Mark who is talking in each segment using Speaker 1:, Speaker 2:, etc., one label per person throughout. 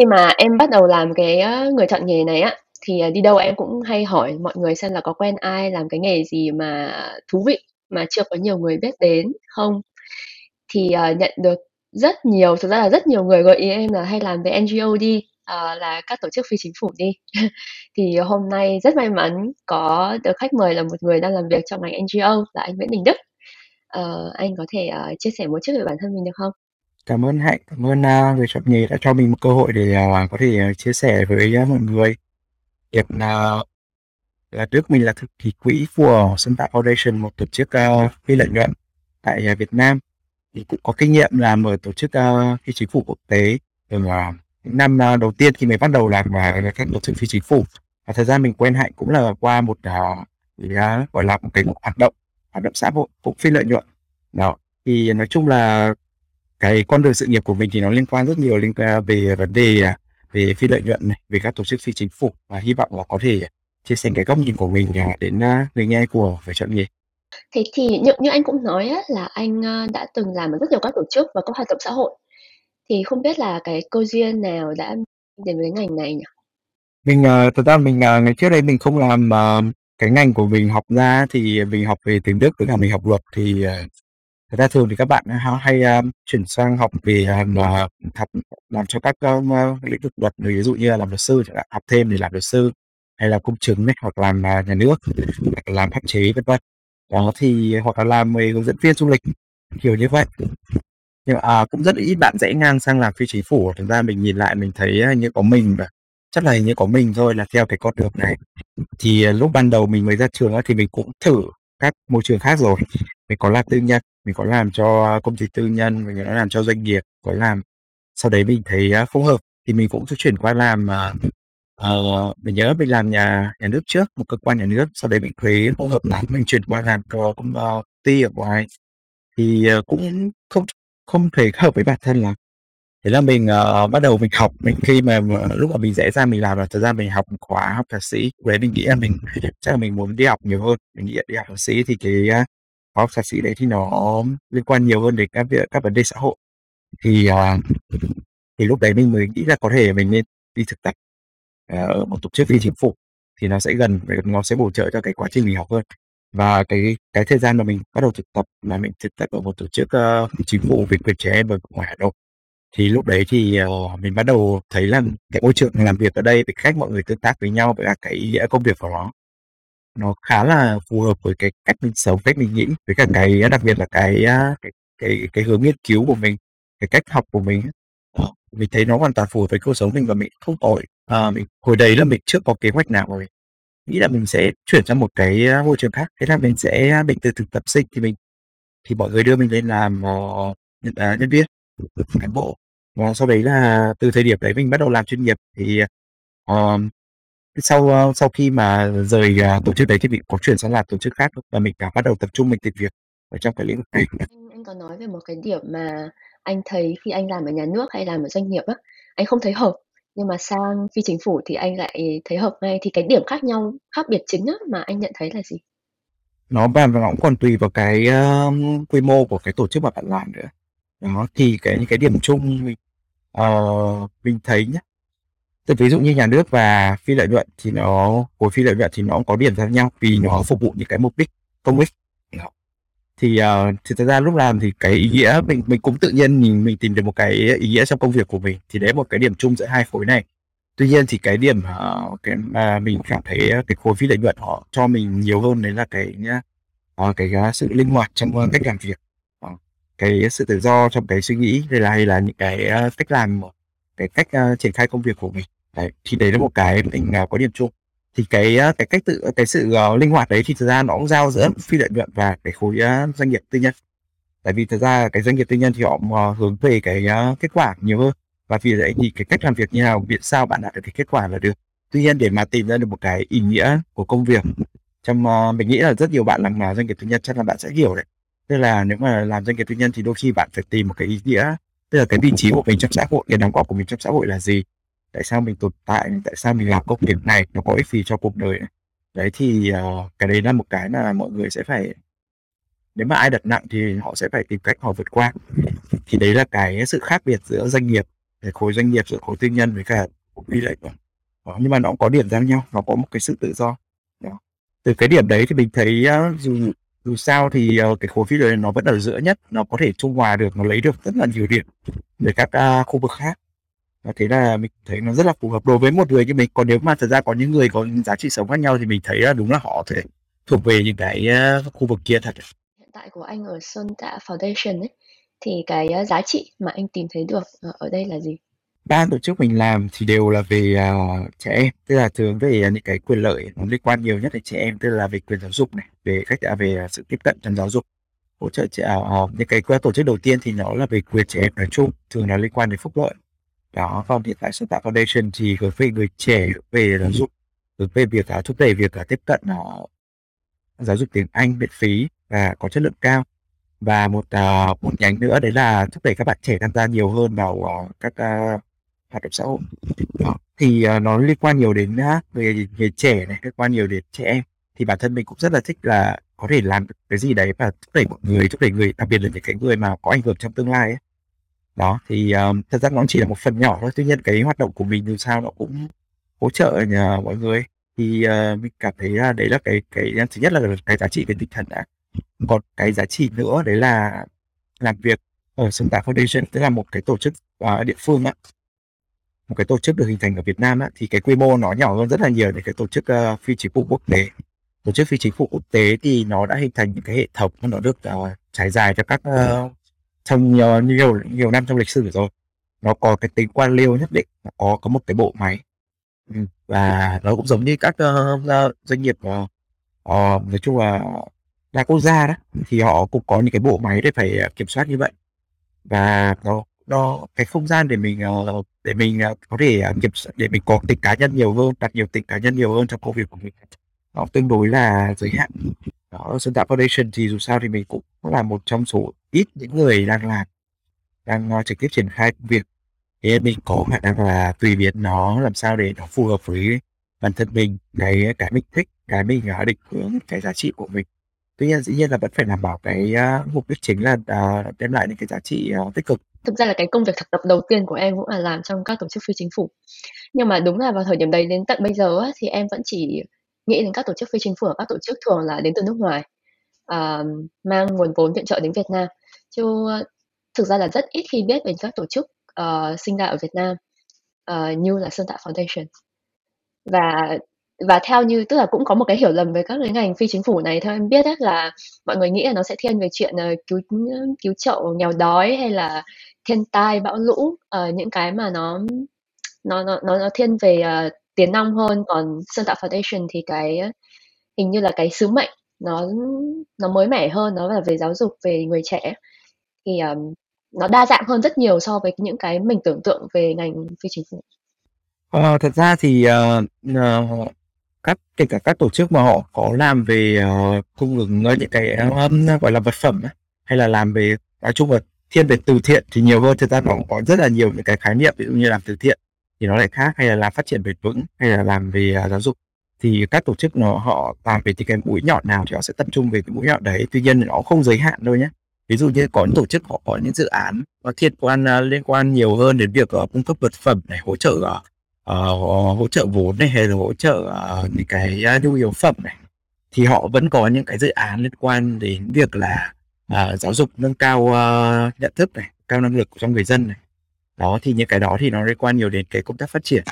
Speaker 1: Khi mà em bắt đầu làm cái, ơ, người chọn nghề này á, thì, à, đi đâu em cũng hay hỏi mọi người xem là có quen ai làm cái nghề gì mà thú vị, mà chưa có nhiều người biết đến không. Thì, ờ, nhận được rất nhiều, thực ra là rất nhiều người gợi ý em là hay làm về NGO đi, ờ, là các tổ chức phi chính phủ đi. Thì hôm nay rất may mắn có được khách mời là một người đang làm việc trong ngành NGO là anh Nguyễn Đình Đức. Ờ, anh có thể, ờ, chia sẻ một chút về bản thân mình được không?
Speaker 2: Cảm ơn Hạnh, cảm ơn, uh, người chọn nghề đã cho mình một cơ hội để, uh, có thể, à, chia sẻ với, uh, mọi người. Việc là là trước mình là thực ký quỹ của sân Tạo Foundation, một tổ chức, uh, phi lợi nhuận tại, uh, Việt Nam. Thì cũng có kinh nghiệm làm ở tổ chức, uh, phi chính phủ quốc tế từ, uh, những năm, uh, đầu tiên khi mình bắt đầu làm vào các tổ chức phi chính phủ. Và thời gian mình quen Hạnh cũng là qua một, uh, thì, uh, gọi là, một cái hoạt động hoạt động xã hội cũng phi lợi nhuận. Đó, thì nói chung là cái con đường sự nghiệp của mình thì nó liên quan rất nhiều liên quan về vấn đề, à, về phi lợi nhuận này, về các tổ chức phi chính phủ và hy vọng là có thể chia sẻ cái góc nhìn của mình, à, đến, a, người nghe của người chọn nghề.
Speaker 1: Thế thì như như anh cũng nói á, là anh, đã từng làm ở rất nhiều các tổ chức và các hoạt động xã hội. Thì không biết là cái cơ duyên nào đã đến với ngành này nhỉ?
Speaker 2: Mình, ờ, thật ra mình, à, ngày trước đây mình không làm, ờ, cái ngành của mình học ra thì mình học về tiếng Đức với cả mình học luật thì, thật ra thường thì các bạn ha hay, a, chuyển sang học vì à, học làm cho các, ơ, ơ, lĩnh vực luật, ví dụ như là làm luật sư chẳng hạn, học thêm để làm luật sư hay là công chứng này, hoặc làm, à, nhà nước, hoặc là làm pháp chế, vân vân. Đó, thì hoặc là làm về hướng dẫn viên du lịch, kiểu như vậy. Nhưng mà, à, cũng rất ít bạn rẽ ngang sang làm phi chính phủ. Thực ra mình nhìn lại mình thấy hình như có mình và chắc là hình như có mình thôi là theo cái con đường này. Thì, à, lúc ban đầu mình mới ra trường á, thì mình cũng thử các môi trường khác rồi. Mình có làm tư nhân, mình có làm cho công ty tư nhân, mình có làm cho doanh nghiệp, có làm sau đấy mình thấy, à, không hợp thì mình cũng chuyển qua làm, uh, mình nhớ mình làm nhà nhà nước trước, một cơ quan nhà nước, sau đấy mình thấy không hợp lắm, mình chuyển qua làm cho công, ờ, ty ở ngoài. Thì, uh, cũng không không thể hợp với bản thân lắm. Thế là mình, uh, bắt đầu mình học, mình khi mà mà lúc mà mình rẽ ra mình làm là thật ra mình học khóa học thạc sĩ, lúc đấy mình nghĩ là mình chắc là mình muốn đi học nhiều hơn, mình nghĩ là đi học thạc sĩ thì cái, uh, khóa học thạc sĩ đấy thì nó liên quan nhiều hơn đến các việc các vấn đề xã hội. Thì, uh, thì lúc đấy mình mới nghĩ là có thể mình nên đi thực tập, à, ở một tổ chức phi chính phủ thì nó sẽ gần nó sẽ bổ trợ cho cái quá trình mình học hơn. Và cái cái thời gian mà mình bắt đầu thực tập là mình thực tập ở một tổ chức, uh, chính phủ về quyền trẻ em ở ngoài Hà Nội. Thì lúc đấy thì, uh, mình bắt đầu thấy là cái môi trường làm việc ở đây, cái cách mọi người tương tác với nhau với cả cái công việc của nó nó khá là phù hợp với cái cách mình sống, cách mình nghĩ, với cả cái à, đặc biệt là cái, a, cái cái cái hướng nghiên cứu của mình, cái cách học của mình á. Ờ, mình thấy nó hoàn toàn phù hợp với cuộc sống mình và mình không tồi. ờ, mình hồi đấy là mình chưa có kế hoạch nào mà mình nghĩ là mình sẽ chuyển sang một cái, a, môi trường khác. Thế là mình sẽ mình từ thực tập sinh thì mình thì mọi người đưa mình lên làm, ờ, nhân à, nhân viên, cán bộ. Và sau đấy là từ thời điểm đấy mình bắt đầu làm chuyên nghiệp thì, ờ, sau, ơ, sau khi mà rời, à, tổ chức đấy thì mình có chuyển sang làm tổ chức khác và mình cả bắt đầu tập trung mình tìm việc ở trong cái lĩnh vực này.
Speaker 1: Anh anh có nói về một cái điểm mà anh thấy khi anh làm ở nhà nước hay làm ở doanh nghiệp á, anh không thấy hợp, nhưng mà sang phi chính phủ thì anh lại thấy hợp ngay. Thì cái điểm khác nhau, khác biệt chính á mà anh nhận thấy là gì?
Speaker 2: Nó và nó cũng còn tùy vào cái, ơ, quy mô của cái tổ chức mà bạn làm nữa. Đó, thì cái những cái điểm chung mình, ờ, mình thấy nhá, thì ví dụ như nhà nước và phi lợi nhuận thì nó khối phi lợi nhuận thì nó cũng có điểm giống nhau vì nó phục vụ những cái mục đích công ích. Thì, ờ, thì thật ra lúc làm thì cái ý nghĩa mình mình cũng tự nhiên mình mình tìm được một cái ý nghĩa trong công việc của mình, thì đấy là một cái điểm chung giữa hai khối này. Tuy nhiên thì cái điểm, ờ, cái mà mình cảm thấy cái khối phi lợi nhuận họ cho mình nhiều hơn đấy là cái, ờ, cái, a, sự linh hoạt trong, ơ, cách làm việc, ờ, cái sự tự do trong cái suy nghĩ hay là hay là những cái, a, cách làm, cái cách, uh, triển khai công việc của mình. Đấy, thì đấy là một cái mình, uh, có điểm chung. Thì cái, uh, cái cách tự cái sự, uh, linh hoạt đấy thì thực ra nó cũng giao giữa phi lợi nhuận và cái khối, uh, doanh nghiệp tư nhân. Tại vì thực ra cái doanh nghiệp tư nhân thì họ, uh, hướng về cái, uh, kết quả nhiều hơn và vì vậy thì cái cách làm việc như nào, miễn sao bạn đạt được cái kết quả là được. Tuy nhiên để mà tìm ra được một cái ý nghĩa của công việc trong, uh, mình nghĩ là rất nhiều bạn làm, uh, doanh nghiệp tư nhân chắc là bạn sẽ hiểu đấy. Tức là nếu mà làm doanh nghiệp tư nhân thì đôi khi bạn phải tìm một cái ý nghĩa, tức là cái vị trí của mình trong xã hội, cái đóng góp của mình trong xã hội là gì? Tại sao mình tồn tại? Tại sao mình làm công việc này? Nó có ích gì cho cuộc đời? Đấy, thì, uh, cái đấy là một cái mà mọi người sẽ phải nếu mà ai đặt nặng thì họ sẽ phải tìm cách họ vượt qua. Thì đấy là cái sự khác biệt giữa doanh nghiệp để khối doanh nghiệp giữa khối tư nhân với cả khối phi đó, nhưng mà nó cũng có điểm giống nhau nó có một cái sự tự do đó. từ cái điểm đấy thì mình thấy uh, dù dù sao thì uh, cái khối phi lợi nó vẫn ở giữa nhất nó có thể trung hòa được nó lấy được rất là nhiều điểm để các uh, khu vực khác. Và thế là mình thấy nó rất là phù hợp. Đối với một người như mình còn nếu mà thật ra có những người có những giá trị sống khác nhau thì mình thấy là đúng là họ thể thuộc về những cái uh, khu vực kia thật.
Speaker 1: Hiện tại của anh ở Sơn Tạ Foundation ấy thì cái uh, giá trị mà anh tìm thấy được uh, ở đây là gì?
Speaker 2: Ba tổ chức mình làm thì đều là về uh, trẻ em. Tức là thường về uh, những cái quyền lợi nó liên quan nhiều nhất đến trẻ em tức là về quyền giáo dục này về cách uh, à, về uh, sự tiếp cận trong giáo dục hỗ trợ trẻ uh, những cái tổ chức đầu tiên thì nó là về quyền trẻ em nói chung thường là liên quan đến phúc lợi. Đó còn hiện tại sáng Tạo Foundation thì hướng về người trẻ về giáo dục hướng về việc uh, thúc đẩy việc uh, tiếp cận uh, giáo dục tiếng Anh miễn phí và có chất lượng cao. Và một uh, một nhánh nữa đấy là thúc đẩy các bạn trẻ tham gia nhiều hơn vào uh, các uh, hoạt động xã hội đó. thì uh, nó liên quan nhiều đến uh, người người trẻ này liên quan nhiều đến trẻ em thì bản thân mình cũng rất là thích là có thể làm cái gì đấy và thúc đẩy mọi người thúc đẩy người đặc biệt là những cái người mà có ảnh hưởng trong tương lai ấy. đó thì um, thật ra nó chỉ là một phần nhỏ thôi tuy nhiên cái hoạt động của mình dù sao nó cũng hỗ trợ nhà mọi người thì uh, mình cảm thấy là đấy là cái cái thứ nhất là cái giá trị về tinh thần đã còn cái giá trị nữa đấy là làm việc ở Sông Tà Foundation tức là một cái tổ chức uh, địa phương á một cái tổ chức được hình thành ở Việt Nam á, thì cái quy mô nó nhỏ hơn rất là nhiều để cái tổ chức uh, phi chính phủ quốc tế. Tổ chức phi chính phủ quốc tế thì nó đã hình thành những cái hệ thống nó được uh, trải dài cho các uh, trong nhiều, nhiều nhiều năm trong lịch sử rồi. Nó có cái tính quan liêu nhất định nó có có một cái bộ máy. Ừ, và nó cũng giống như các uh, doanh nghiệp uh, uh, nói chung là đa quốc gia đó thì họ cũng có những cái bộ máy để phải kiểm soát như vậy. Và nó nó cái không gian để mình ờ, ờ, ờ, để mình có thể kiểm để mình có tình cá nhân nhiều hơn đặt nhiều tình cá nhân nhiều hơn trong công việc của mình. Nó tương đối là giới hạn. Đó Sơn Tạo Foundation thì dù sao thì mình cũng là một trong số ít những người đang làm đang uh, trực tiếp triển khai công việc. Thế mình có khả năng là tùy biến nó làm sao để nó phù hợp với bản thân mình cái cái mình thích cái mình uh, định hướng cái giá trị của mình tuy nhiên dĩ nhiên là vẫn phải đảm bảo cái uh, mục đích chính là uh, đem lại những cái giá trị uh, tích cực.
Speaker 1: Thực ra là cái công việc thực tập đầu tiên của em cũng là làm trong các tổ chức phi chính phủ. Nhưng mà đúng là vào thời điểm đấy đến tận bây giờ á, thì em vẫn chỉ nghĩ đến các tổ chức phi chính phủ các tổ chức thường là đến từ nước ngoài uh, mang nguồn vốn viện trợ đến Việt Nam. Chứ thực ra là rất ít khi biết về các tổ chức uh, sinh ra ở Việt Nam uh, như là Sơn Tạo Foundation. Và và theo như tức là cũng có một cái hiểu lầm về các cái ngành phi chính phủ này theo em biết ấy, là mọi người nghĩ là nó sẽ thiên về chuyện uh, cứu cứu trợ nghèo đói hay là thiên tai bão lũ. Uh, những cái mà nó nó nó nó, nó thiên về uh, tiền nong hơn. Còn Sơn Tạo Foundation thì cái hình như là cái sứ mệnh nó nó mới mẻ hơn nó là về giáo dục về người trẻ. Thì um, nó đa dạng hơn rất nhiều so với những cái mình tưởng tượng về ngành phi chính phủ.
Speaker 2: Ờ, thật ra thì uh, uh, các kể cả các tổ chức mà họ có làm về uh, cung ứng ờ, những cái um, gọi là vật phẩm hay là làm về nói chung là thiên về từ thiện thì nhiều hơn thực ra nó có rất là nhiều những cái khái niệm ví dụ như làm từ thiện thì nó lại khác hay là làm phát triển bền vững hay là làm về uh, giáo dục. Thì các tổ chức nó họ làm về cái mũi nhọn nào thì họ sẽ tập trung về cái mũi nhọn đấy tuy nhiên nó không giới hạn đâu nhé ví dụ như có những tổ chức họ có những dự án và liên quan uh, liên quan nhiều hơn đến việc uh, cung cấp vật phẩm này hỗ trợ uh, Ờ, hỗ trợ vốn này hay là hỗ trợ uh, những cái à, nhu yếu phẩm này thì họ vẫn có những cái dự án liên quan đến việc là uh, giáo dục nâng cao uh, nhận thức này cao năng lực cho người dân này. Đó thì những cái đó thì nó liên quan nhiều đến cái công tác phát triển.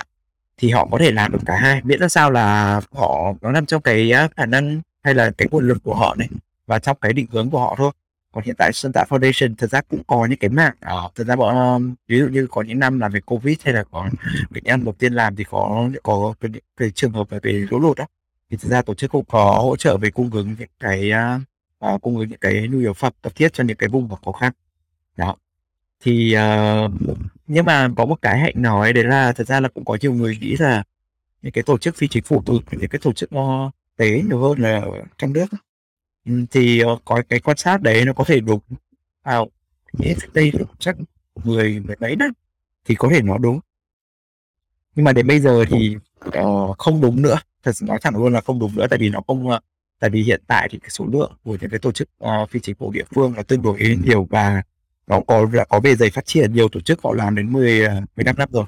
Speaker 2: Thì họ có thể làm được cả hai miễn là sao là họ nó nằm trong cái à, khả năng hay là cái nguồn lực của họ này và trong cái định hướng của họ thôi còn hiện tại Sơn Tạ Foundation thật ra cũng có những cái mạng ở thật ra bọn ví dụ như có những năm làm về covid hay là có bệnh nhân đầu tiên làm thì có có cái, cái trường hợp về lũ lụt đó thì thật ra tổ chức cũng có hỗ trợ về cung ứng những cái uh, cung ứng những cái nhu yếu phẩm cấp thiết cho những cái vùng khó khăn. Đó. Thì uh, nhưng mà có một cái hạnh nói đấy là thật ra là cũng có nhiều người nghĩ là những cái tổ chức phi chính phủ từ những cái tổ chức nó tế nhiều hơn là trong nước Ừ, thì ờ, có cái quan sát đấy nó có thể đúng vào nghĩa đây chắc mười mười mấy năm thì có thể nó đúng. Nhưng mà đến bây giờ thì uh, không đúng nữa. Thật sự nói thẳng luôn là không đúng nữa tại vì nó không uh, tại vì hiện tại thì cái số lượng của những cái tổ chức uh, phi chính phủ địa phương là tương đối nhiều và nó có có bề dày phát triển. Nhiều tổ chức họ làm đến 10 15 năm rồi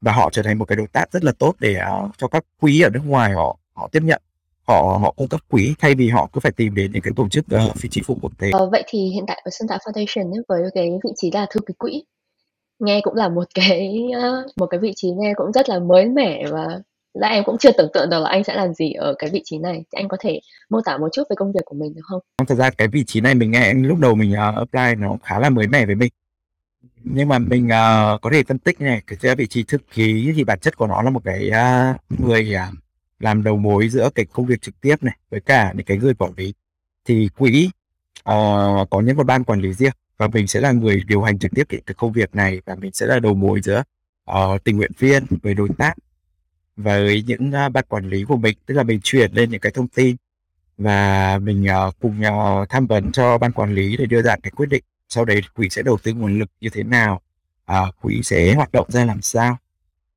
Speaker 2: và họ trở thành một cái đối tác rất là tốt để uh, cho các quỹ ở nước ngoài họ họ tiếp nhận họ họ cung cấp quỹ thay vì họ cứ phải tìm đến những cái tổ chức uh, phi chính phủ quốc tế.
Speaker 1: Ờ, vậy thì hiện tại ở Xuân Tạo Foundation ấy, với cái vị trí là thư ký quỹ nghe cũng là một cái uh, một cái vị trí nghe cũng rất là mới mẻ và là em cũng chưa tưởng tượng được là anh sẽ làm gì ở cái vị trí này. Anh có thể mô tả một chút về công việc của mình được không?
Speaker 2: Thật ra cái vị trí này mình nghe lúc đầu mình uh, apply nó khá là mới mẻ với mình nhưng mà mình uh, có thể phân tích này cái vị trí thư ký thì bản chất của nó là một cái uh, người uh, làm đầu mối giữa cái công việc trực tiếp này với cả những cái người quản lý thì quỹ uh, có những một ban quản lý riêng và mình sẽ là người điều hành trực tiếp cái, cái công việc này và mình sẽ là đầu mối giữa uh, tình nguyện viên với đối tác với những uh, ban quản lý của mình. Tức là mình chuyển lên những cái thông tin và mình uh, cùng uh, tham vấn cho ban quản lý để đưa ra cái quyết định. Sau đấy quỹ sẽ đầu tư nguồn lực như thế nào uh, quỹ sẽ hoạt động ra làm sao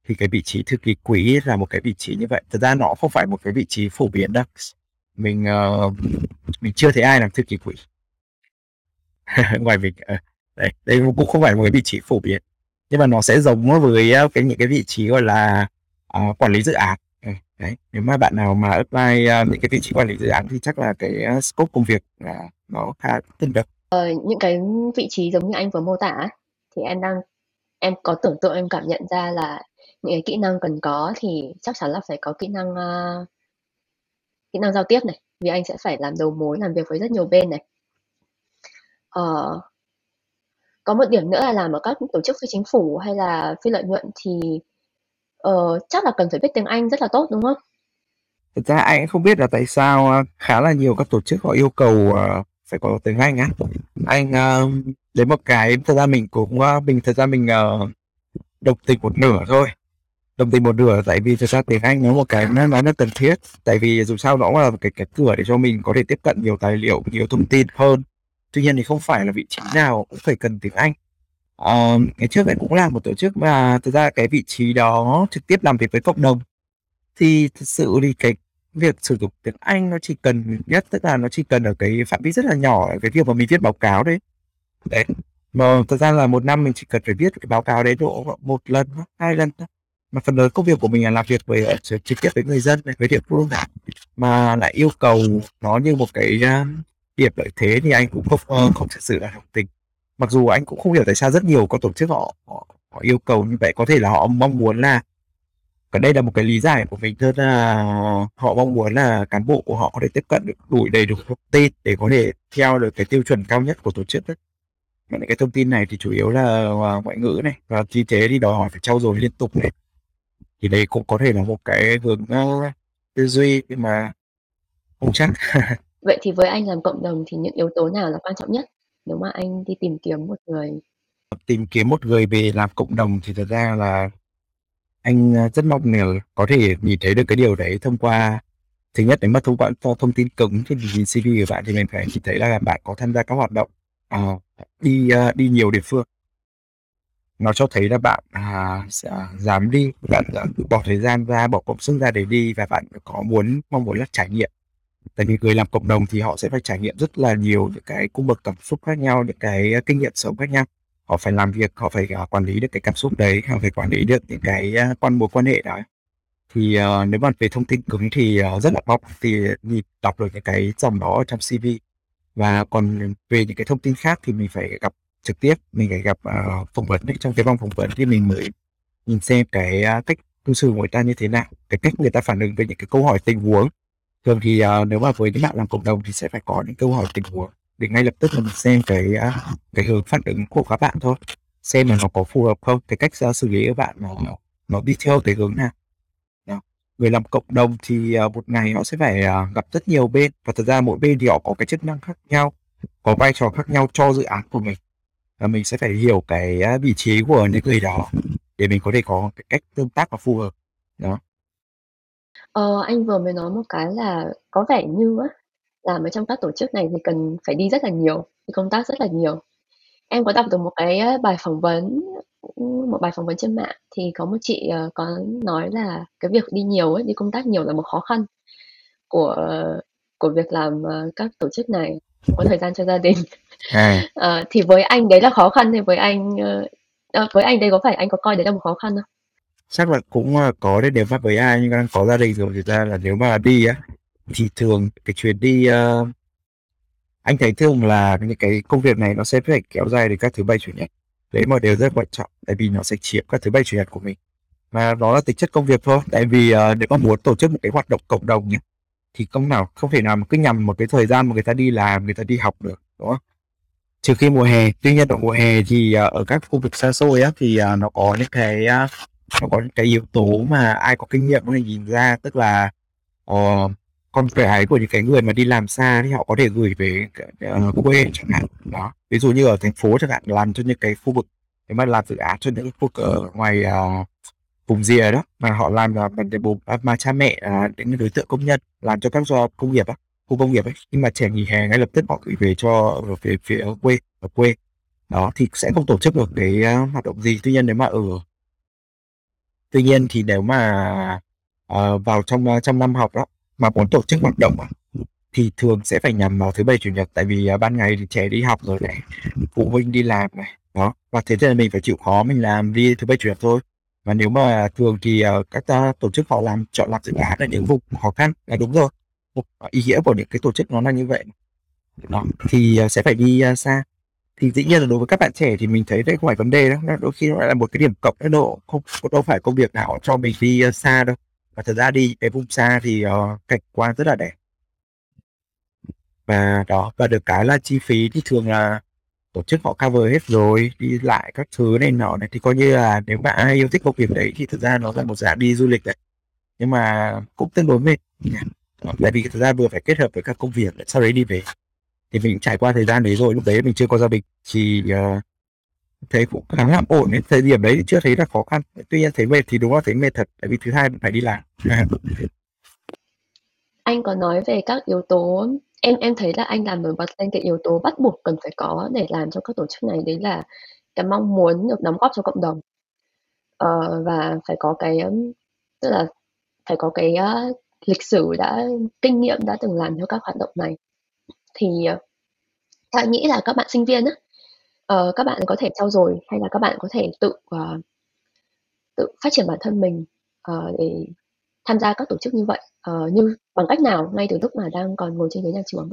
Speaker 2: thì cái vị trí thư ký quỹ là một cái vị trí như vậy. Thật ra nó không phải một cái vị trí phổ biến đâu. Mình uh, mình chưa thấy ai làm thư ký quỹ. Ngoài mình uh, đây đây cũng không phải một cái vị trí phổ biến. Nhưng mà nó sẽ giống với ờ, cái những cái vị trí gọi là uh, quản lý dự án. Ừ, đấy nếu mà bạn nào mà apply uh, những cái vị trí quản lý dự án thì chắc là cái uh, scope công việc uh, nó khá tương đương
Speaker 1: Ờ, những cái vị trí giống như anh vừa mô tả thì em đang em có tưởng tượng em cảm nhận ra là những cái kỹ năng cần có thì chắc chắn là phải có kỹ năng uh, kỹ năng giao tiếp này vì anh sẽ phải làm đầu mối làm việc với rất nhiều bên này. Uh, có một điểm nữa là làm ở các tổ chức phi chính phủ hay là phi lợi nhuận thì uh, chắc là cần phải biết tiếng Anh rất là tốt đúng không?
Speaker 2: Thực ra anh không biết là tại sao khá là nhiều các tổ chức họ yêu cầu uh, phải có tiếng Anh á. Anh uh, đến một cái thật ra mình cũng uh, mình thật ra mình uh, đồng tình một nửa thôi đồng tình một nửa tại vì thật ra tiếng Anh nó một cái nó nó cần thiết. Tại vì dù sao nó là một cái cái cửa để cho mình có thể tiếp cận nhiều tài liệu nhiều thông tin hơn. Tuy nhiên thì không phải là vị trí nào cũng phải cần tiếng Anh. Uh, ngày trước em cũng là một tổ chức mà thực ra cái vị trí đó trực tiếp làm việc với cộng đồng. Thì thực sự thì cái việc sử dụng tiếng Anh nó chỉ cần nhất tức là nó chỉ cần ở cái phạm vi rất là nhỏ cái việc mà mình viết báo cáo đấy. Đấy mà thật ra là một năm mình chỉ cần phải viết cái báo cáo đấy độ một lần hai lần thôi mà phần lớn công việc của mình là làm việc với ờ, trực tiếp với người dân với địa phương mà lại yêu cầu nó như một cái uh, điểm lợi thế thì anh cũng không uh, không thực sự là đồng tình. Mặc dù anh cũng không hiểu tại sao rất nhiều các tổ chức họ, họ họ yêu cầu như vậy. Có thể là họ mong muốn là còn đây là một cái lý giải của mình thôi là họ mong muốn là cán bộ của họ có thể tiếp cận được đủ đầy đủ thông tin để có thể theo được cái tiêu chuẩn cao nhất của tổ chức đấy những cái thông tin này thì chủ yếu là ngoại ngữ này. Và chi thế thì đòi hỏi phải trau dồi liên tục này thì đây cũng có thể là một cái hướng uh, tư duy nhưng mà không chắc.
Speaker 1: Vậy thì với anh làm cộng đồng thì những yếu tố nào là quan trọng nhất? Nếu mà anh đi tìm kiếm một người.
Speaker 2: Tìm kiếm một người về làm cộng đồng thì thật ra là anh ờ, rất mong là có thể nhìn thấy được cái điều đấy thông qua thứ nhất nếu mà thông qua thông tin cứng. Trên nhìn CV của bạn thì mình phải chỉ thấy là bạn có tham gia các hoạt động uh, đi uh, đi nhiều địa phương nó cho thấy là bạn à, sẽ dám đi bạn bỏ thời gian ra bỏ công sức ra để đi và bạn có muốn mong muốn là trải nghiệm. Tại vì người làm cộng đồng thì họ sẽ phải trải nghiệm rất là nhiều những cái cung bậc cảm xúc khác nhau những cái kinh nghiệm sống khác nhau. Họ phải làm việc họ phải uh, quản lý được cái cảm xúc đấy họ phải quản lý được những cái uh, quan mối quan hệ đó. Thì uh, nếu mà về thông tin cứng thì uh, rất là mong thì nhìn đọc được những cái dòng đó ở trong CV và còn về những cái thông tin khác thì mình phải gặp trực tiếp mình phải gặp uh, phỏng vấn đấy. trong cái vòng phỏng vấn thì mình mới nhìn xem cái uh, cách cư xử của người ta như thế nào cái cách người ta phản ứng với những cái câu hỏi tình huống thường thì uh, nếu mà với những bạn làm cộng đồng thì sẽ phải có những câu hỏi tình huống để ngay lập tức là mình xem cái uh, cái hướng phản ứng của các bạn thôi xem là nó có phù hợp không cái cách à, xử lý của bạn nó nó đi theo cái hướng nào Đó. người làm cộng đồng thì uh, một ngày họ sẽ phải uh, gặp rất nhiều bên và thật ra mỗi bên thì họ có cái chức năng khác nhau có vai trò khác nhau cho dự án của mình và mình sẽ phải hiểu cái à, vị trí của những người đó để mình có thể có cái cách tương tác và phù hợp đó
Speaker 1: Ờ, anh vừa mới nói một cái là có vẻ như á, làm ở trong các tổ chức này thì cần phải đi rất là nhiều, đi công tác rất là nhiều. Em có đọc được một cái à, bài phỏng vấn một bài phỏng vấn trên mạng thì có một chị ờ, có nói là cái việc đi nhiều ấy, đi công tác nhiều là một khó khăn của ờ, của việc làm ờ, các tổ chức này có thời gian cho gia đình.
Speaker 2: À.
Speaker 1: Ờ, thì với anh đấy là khó khăn thì với anh, ờ, với anh đấy có phải anh có coi đấy là một khó khăn không?
Speaker 2: Chắc là cũng, có đấy, nếu mà với ai nhưng đang có gia đình rồi, thực ra là nếu mà đi á, thì thường cái chuyến đi, ơ anh thấy thường là những cái công việc này nó sẽ phải kéo dài đến các thứ Bảy, Chủ nhật. Đấy một điều rất quan trọng, tại vì nó sẽ chiếm các thứ Bảy, Chủ nhật của mình. Và đó là tính chất công việc thôi, tại vì, ờ, nếu mà muốn tổ chức một cái hoạt động cộng đồng nhá, thì không nào không thể nào mà cứ nhằm một cái thời gian mà người ta đi làm, người ta đi học được, đúng không? Trừ khi mùa hè, tuy nhiên ở mùa hè thì, à, ở các khu vực xa xôi á, thì, à, nó có những cái, à, nó có những cái yếu tố mà ai có kinh nghiệm có thể nhìn ra, tức là, ờ, con con cái của những cái người mà đi làm xa thì họ có thể gửi về ờ, quê chẳng hạn. Đó, ví dụ như ở thành phố chẳng hạn, làm cho những cái khu vực nếu mà làm dự án cho những khu vực ở ngoài, uh, vùng rìa đó, mà họ làm là bằng cái bố mà cha mẹ, à, những đối tượng công nhân làm cho các do công nghiệp á, khu công nghiệp ấy, nhưng mà trẻ nghỉ hè ngay lập tức họ gửi về cho về phía ở quê ở quê. Đó, thì sẽ không tổ chức được cái, uh, hoạt động gì. Tuy nhiên nếu mà ở tuy nhiên thì nếu mà, uh, vào trong, uh, trong năm học đó, mà muốn tổ chức hoạt động thì thường sẽ phải nhằm vào thứ Bảy, Chủ nhật, tại vì, uh, ban ngày thì trẻ đi học rồi này, phụ huynh đi làm này, đó, và thế nên là mình phải chịu khó mình làm đi thứ Bảy, Chủ nhật thôi. Và nếu mà thường thì, ờ, các, a, tổ chức họ làm chọn làm dự án ở những vùng khó khăn là đúng rồi. Một ý nghĩa của những cái tổ chức nó là như vậy. Đó, thì, ờ, sẽ phải đi, ờ, xa. Thì dĩ nhiên là đối với các bạn trẻ thì mình thấy đấy không phải vấn đề đâu, đôi khi nó lại là một cái điểm cộng độ không đâu phải công việc nào cho mình đi, xa đâu. Và thật ra đi cái vùng xa thì, uh, cảnh quan rất là đẹp. Và đó, và được cái là chi phí thì thường là tổ chức họ cover hết rồi, đi lại các thứ này nọ này, thì coi như là nếu bạn ai yêu thích công việc đấy thì thực ra nó là một dạng đi du lịch đấy. Nhưng mà cũng tương đối mệt tại vì thực ra vừa phải kết hợp với các công việc, sau đấy đi về. Thì mình trải qua thời gian đấy rồi, lúc đấy mình chưa có gia đình thì, ờ, uh, thấy cũng khá là ổn đến thời điểm đấy thì chưa thấy là khó khăn. Tuy nhiên thấy mệt thì đúng là thấy mệt thật, tại vì thứ Hai phải đi làm.
Speaker 1: Anh có nói về các yếu tố em em thấy là anh làm nổi bật lên cái yếu tố bắt buộc cần phải có để làm cho các tổ chức này, đấy là cái mong muốn được đóng góp cho cộng đồng. Ờ, và phải có cái, tức là phải có cái, á, lịch sử đã kinh nghiệm đã từng làm cho các hoạt động này. Thì, ờ, nghĩ là các bạn sinh viên á, ờ, các bạn có thể trau dồi hay là các bạn có thể tự, ờ tự phát triển bản thân mình, ờ, để tham gia các tổ chức như vậy, ờ, uh, như bằng cách nào ngay từ lúc mà đang còn ngồi trên ghế nhà trường?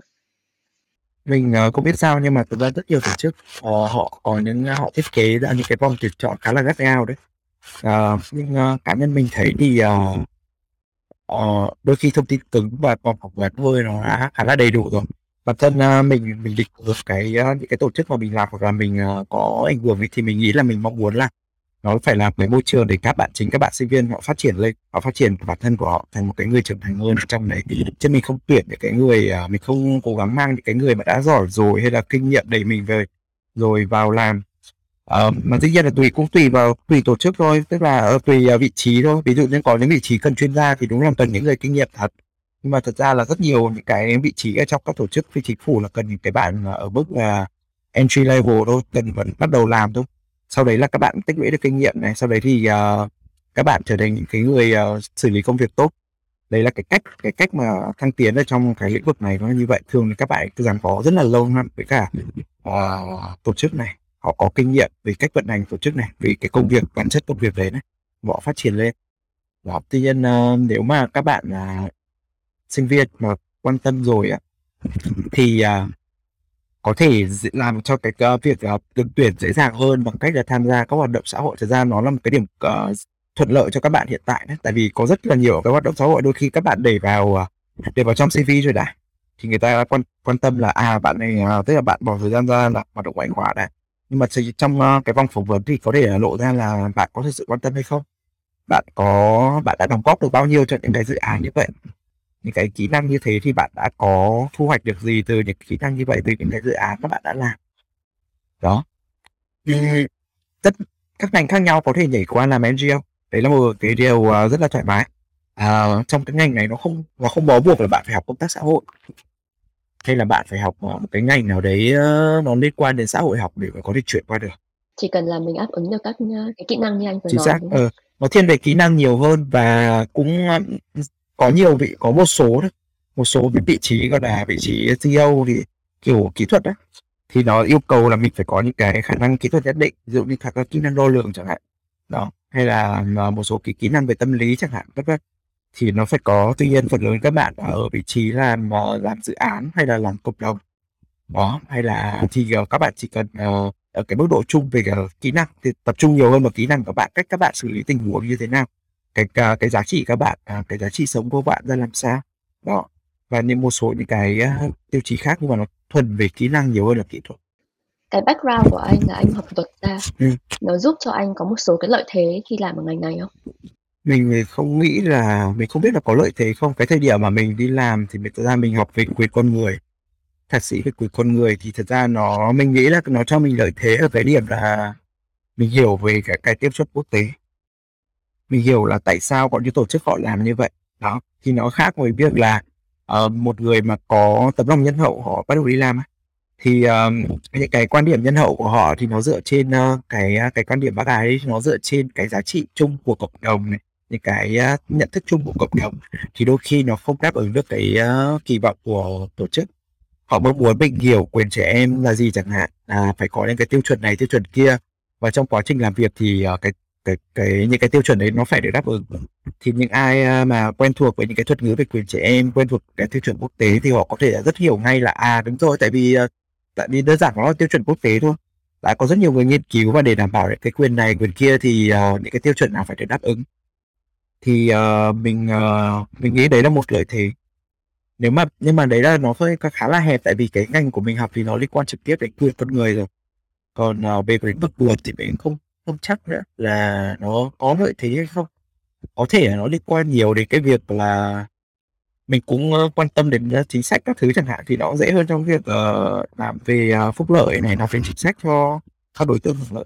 Speaker 2: Mình, uh, không biết sao nhưng mà thực ra rất nhiều tổ chức, uh, họ có những họ thiết kế ra những cái vòng tuyển chọn khá là gắt gao đấy. uh, nhưng, uh, cá nhân mình thấy thì, uh, uh, đôi khi thông tin cứng và vòng phỏng vấn thôi nó đã khá là đầy đủ rồi. Bản thân, uh, mình mình định hướng cái, uh, những cái tổ chức mà mình làm hoặc là mình, uh, có ảnh hưởng thì mình nghĩ là mình mong muốn là nó phải là cái môi trường để các bạn chính các bạn sinh viên họ phát triển lên, họ phát triển bản thân của họ thành một cái người trưởng thành hơn trong đấy. Chứ mình không tuyển những cái người, à, mình không cố gắng mang những cái người mà đã giỏi rồi hay là kinh nghiệm đẩy mình về rồi vào làm. Uh, mà dĩ nhiên là tùy cũng tùy vào tùy tổ chức thôi, tức là, uh, tùy, uh, vị trí thôi. Ví dụ như có những vị trí cần chuyên gia thì đúng là cần những người kinh nghiệm thật. Nhưng mà thật ra là rất nhiều những cái vị trí ở trong các tổ chức phi chính phủ là cần những cái bạn à, ở mức là entry level thôi, cần vẫn bắt đầu làm thôi. Sau đấy là các bạn tích lũy được kinh nghiệm này, sau đấy thì, uh, các bạn trở thành những cái người, uh, xử lý công việc tốt. Đấy là cái cách cái cách mà thăng tiến ở trong cái lĩnh vực này nó như vậy. Thường thì các bạn cứ gắn bó rất là lâu lắm với cả, uh, tổ chức này, họ có kinh nghiệm về cách vận hành tổ chức này, về cái công việc, bản chất công việc đấy này, họ phát triển lên. Đó, tuy nhiên, uh, nếu mà các bạn là sinh viên mà quan tâm rồi á, thì, uh, có thể làm cho cái, uh, việc, ờ, được tuyển dễ dàng hơn bằng cách là tham gia các hoạt động xã hội. Thật ra nó là một cái điểm, uh, thuận lợi cho các bạn hiện tại đấy, tại vì có rất là nhiều cái hoạt động xã hội đôi khi các bạn để vào, ờ, để vào trong CV rồi đã, thì người ta quan quan tâm là, à, bạn này, à, tức là bạn bỏ thời gian ra là hoạt động ngoại khóa này. Nhưng mà trong, uh, cái vòng phỏng vấn thì có thể là lộ ra là bạn có thực sự quan tâm hay không? Bạn có bạn đã đóng góp được bao nhiêu cho những cái dự án như vậy? Những cái kỹ năng như thế thì bạn đã có thu hoạch được gì từ những kỹ năng như vậy, từ những cái dự án mà bạn đã làm? Đó. Ừm, tất các ngành khác nhau có thể nhảy qua làm NGO, đấy là một cái điều, ờ, rất là thoải mái. À, trong cái ngành này nó không nó không bó buộc là bạn phải học công tác xã hội. Hay là bạn phải học, ờ, một cái ngành nào đấy, ơ, nó liên quan đến xã hội học để mà có thể chuyển qua được.
Speaker 1: Chỉ cần là mình đáp ứng được các, ơ, cái kỹ năng như anh vừa
Speaker 2: Chính
Speaker 1: nói,
Speaker 2: xác, ờ, nó thiên về kỹ năng nhiều hơn và cũng, có nhiều vị có một số đấy một số cái vị trí, gọi là, vị trí CEO thì kiểu kỹ thuật đấy thì nó yêu cầu là mình phải có những cái khả năng kỹ thuật nhất định ví dụ như các kỹ năng đo lường chẳng hạn đó hay là à, một số cái kỹ năng về tâm lý chẳng hạn vân vân. Thì nó phải có tuy nhiên phần lớn các bạn ở vị trí làm ờ, làm dự án hay là làm cộng đồng đó hay là thì ờ, các bạn chỉ cần ờ, ở cái mức độ chung về kỹ năng thì tập trung nhiều hơn vào kỹ năng của bạn cách các bạn xử lý tình huống như thế nào cái uh, cái giá trị các bạn uh, cái giá trị sống của bạn ra làm sao. Đó. Và những một số những cái uh, tiêu chí khác nhưng mà nó thuần về kỹ năng nhiều hơn là kỹ thuật.
Speaker 1: Cái background của anh là anh học luật ra. Ừ. nó giúp cho anh có một số cái lợi thế khi làm ở ngành này không?
Speaker 2: Mình không nghĩ là mình không biết là có lợi thế không. Cái thời điểm mà mình đi làm thì thực ra mình học về quyền con người. Thạc sĩ về quyền con người thì thật ra nó mình nghĩ là nó cho mình lợi thế ở cái điểm là mình hiểu về cái, cái tiếp xúc quốc tế mình hiểu là tại sao có những tổ chức họ làm như vậy. Đó thì nó khác với việc là uh, một người mà có tấm lòng nhân hậu họ bắt đầu đi làm thì uh, những cái quan điểm nhân hậu của họ thì nó dựa trên uh, cái cái quan điểm bác ái nó dựa trên cái giá trị chung của cộng đồng này những cái uh, nhận thức chung của cộng đồng. Thì đôi khi nó không đáp ứng được cái uh, kỳ vọng của tổ chức. Họ mong muốn mình hiểu quyền trẻ em là gì chẳng hạn. À, phải có những cái tiêu chuẩn này tiêu chuẩn kia. Và trong quá trình làm việc thì uh, cái cái cái những cái tiêu chuẩn đấy nó phải được đáp ứng. Thì những ai à, mà quen thuộc với những cái thuật ngữ về quyền trẻ em quen thuộc cái tiêu chuẩn quốc tế thì họ có thể rất hiểu ngay là à đúng rồi tại vì à, tại vì đơn giản nó là tiêu chuẩn quốc tế thôi. Đã có rất nhiều người nghiên cứu và để đảm bảo cái quyền này quyền kia thì uh, những cái tiêu chuẩn nào phải được đáp ứng. Thì uh, mình uh, mình nghĩ đấy là một lợi thế. Nếu mà nhưng mà đấy là nó hơi khá là hẹp tại vì cái ngành của mình học thì nó liên quan trực tiếp đến quyền con người rồi. Còn uh, về lĩnh vực luật thì mình không không chắc nữa là nó có lợi thế hay không. Có thể là nó liên quan nhiều đến cái việc là mình cũng ờ, quan tâm đến ờ, chính sách các thứ chẳng hạn thì nó dễ hơn trong việc uh, làm về uh, phúc lợi này làm về chính sách cho các đối tượng hưởng lợi.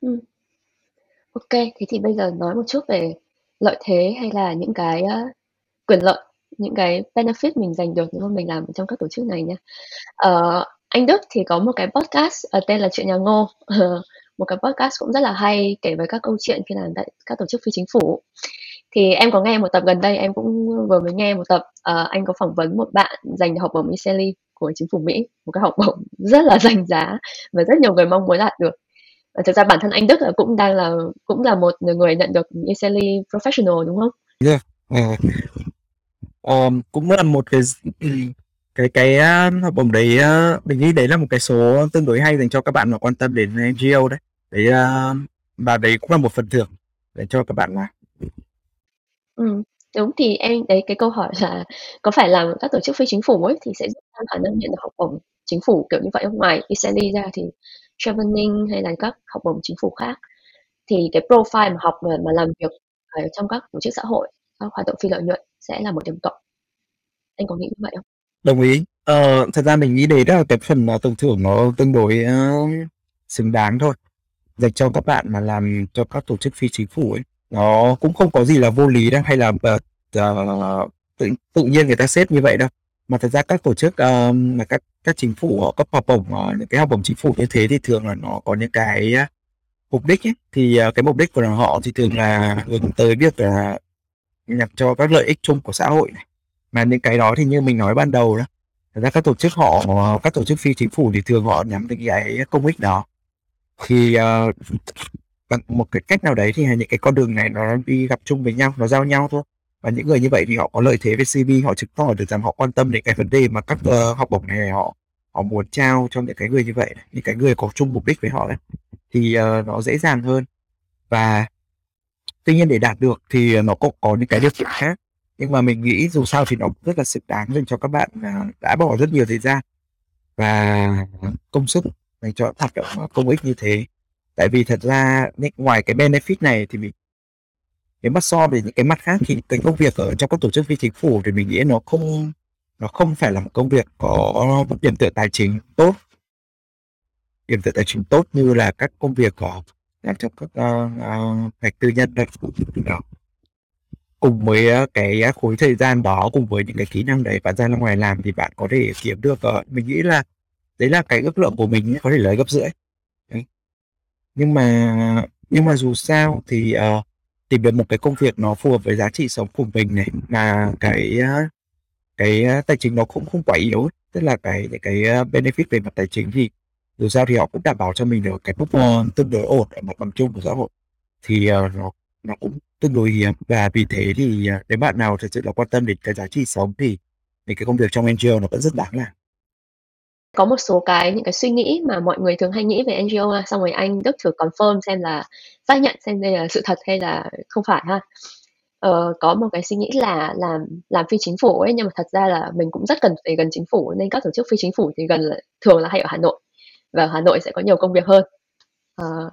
Speaker 1: Ừ. ok thế thì bây giờ nói một chút về lợi thế hay là những cái uh, quyền lợi những cái benefit mình giành được nếu mà mình làm trong các tổ chức này nha uh, anh Đức thì có một cái podcast uh, tên là chuyện nhà Ngô. một cái podcast cũng rất là hay kể về các câu chuyện khi làm tại các tổ chức phi chính phủ thì em có nghe một tập gần đây em cũng vừa mới nghe một tập uh, anh có phỏng vấn một bạn dành học bổng ICELI của chính phủ Mỹ một cái học bổng rất là danh giá và rất nhiều người mong muốn đạt được và thực ra bản thân anh Đức cũng đang là cũng là một người nhận được ICELI professional đúng không?
Speaker 2: Yeah. Uh, um, cũng là một cái cái cái uh, học bổng đấy uh, mình nghĩ đấy là một cái số tương đối hay dành cho các bạn mà quan tâm đến NGO đấy đấy uh, và đấy cũng là một phần thưởng để cho các bạn làm
Speaker 1: ừ, đúng, thì em đấy, cái câu hỏi là có phải làm các tổ chức phi chính phủ ấy thì sẽ giúp tăng khả năng nhận được học bổng chính phủ kiểu như vậy không? Ngoài ECLI ra thì traveling hay là các học bổng chính phủ khác, thì cái profile mà học mà mà làm việc ở trong các tổ chức xã hội, các hoạt động phi lợi nhuận sẽ là một điểm cộng. Anh có nghĩ như vậy không?
Speaker 2: Đồng ý. Ờ, thật ra mình nghĩ đấy là cái phần, ờ, tưởng thưởng nó tương đối, uh, xứng đáng thôi, dành cho các bạn mà làm cho các tổ chức phi chính phủ ấy nó cũng không có gì là vô lý đâu hay là uh, tự tự nhiên người ta xếp như vậy đâu mà thật ra các tổ chức uh, mà các các chính phủ họ cấp học bổng uh, những cái học bổng chính phủ như thế thì thường là nó có những cái mục đích ấy. thì uh, cái mục đích của họ thì thường là hướng tới việc là nhằm cho các lợi ích chung của xã hội này mà những cái đó thì như mình nói ban đầu đó thật ra các tổ chức họ các tổ chức phi chính phủ thì thường họ nhắm đến cái công ích đó. Thì uh, bằng một cái cách nào đấy thì những cái con đường này nó đi gặp chung với nhau nó giao nhau thôi. Và những người như vậy thì họ có lợi thế về CV họ chứng tỏ được rằng họ quan tâm đến cái vấn đề mà các uh, học bổng này họ họ muốn trao cho những cái người như vậy những cái người có chung mục đích với họ ấy, thì uh, nó dễ dàng hơn. Và tuy nhiên để đạt được thì nó cũng có những cái điều kiện khác nhưng mà mình nghĩ dù sao thì nó cũng rất là xứng đáng dành cho các bạn đã bỏ rất nhiều thời gian và công sức dành cho hoạt động công ích như thế. Tại vì thật ra ngoài cái benefit này thì mình nếu mà so về những cái mặt khác thì cái công việc ở trong các tổ chức phi chính phủ thì mình nghĩ nó không nó không phải là một công việc có điểm tựa tài chính tốt. Điểm tựa tài chính tốt như là các công việc có làm trong các uh, uh, tư nhân đó cùng với ờ, cái ờ, khối thời gian đó cùng với những cái kỹ năng đấy bạn ra ra ngoài làm thì bạn có thể kiếm được ờ, mình nghĩ là đấy là cái ước lượng của mình có thể lấy gấp rưỡi. Nhưng mà nhưng mà dù sao thì uh, tìm được một cái công việc nó phù hợp với giá trị sống của mình này mà cái cái tài chính nó cũng không quá yếu tức là cái cái benefit về mặt tài chính thì dù sao thì họ cũng đảm bảo cho mình được cái mức tương đối ổn ở mặt bằng chung của xã hội. Thì uh, nó nó cũng tương đối hiếm. Và vì thế thì à, nếu bạn nào thật sự là quan tâm đến cái giá trị sống thì thì cái công việc trong NGO nó vẫn rất đáng làm.
Speaker 1: Có một số cái những cái suy nghĩ mà mọi người thường hay nghĩ về NGO à, xong rồi anh Đức thử confirm xem là xác nhận xem đây là sự thật hay là không phải ha. Ờ, có một cái suy nghĩ là làm làm phi chính phủ ấy nhưng mà thật ra là mình cũng rất cần phải gần chính phủ nên các tổ chức phi chính phủ thì gần là, thường là hay ở Hà Nội. Và Hà Nội sẽ có nhiều công việc hơn. Ờ,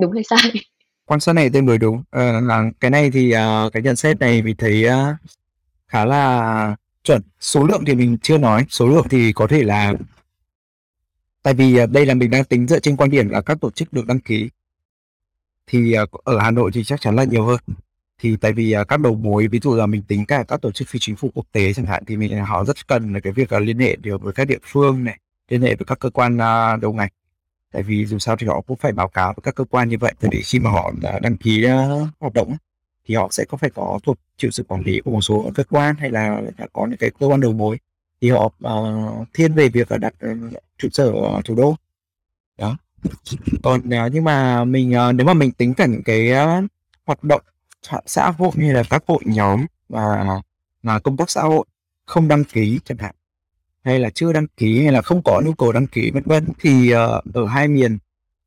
Speaker 1: đúng hay sai?
Speaker 2: Quan sát này tương đối đúng. À, là cái này thì uh, cái nhận xét này mình thấy uh, khá là chuẩn. Số lượng thì mình chưa nói. Số lượng thì có thể là tại vì uh, đây là mình đang tính dựa trên quan điểm là các tổ chức được đăng ký. Thì uh, ở Hà Nội thì chắc chắn là nhiều hơn. Thì tại vì uh, các đầu mối ví dụ là mình tính cả các tổ chức phi chính phủ quốc tế chẳng hạn thì mình họ rất cần là cái việc uh, liên hệ được với các địa phương này liên hệ với các cơ quan uh, đầu ngành tại vì dù sao thì họ cũng phải báo cáo với các cơ quan như vậy để khi mà họ đã đăng ký ờ, hoạt động thì họ sẽ có phải có thuộc chịu sự quản lý của một số cơ quan hay là đã có những cái cơ quan đầu mối thì họ uh, thiên về việc là đặt ờ, trụ sở ở thủ đô. Đó. Còn uh, nhưng mà mình uh, nếu mà mình tính cả những cái uh, hoạt động xã hội như là các hội nhóm và là công tác xã hội không đăng ký chẳng hạn hay là chưa đăng ký hay là không có nhu cầu đăng ký vân vân. Thì uh, ở hai miền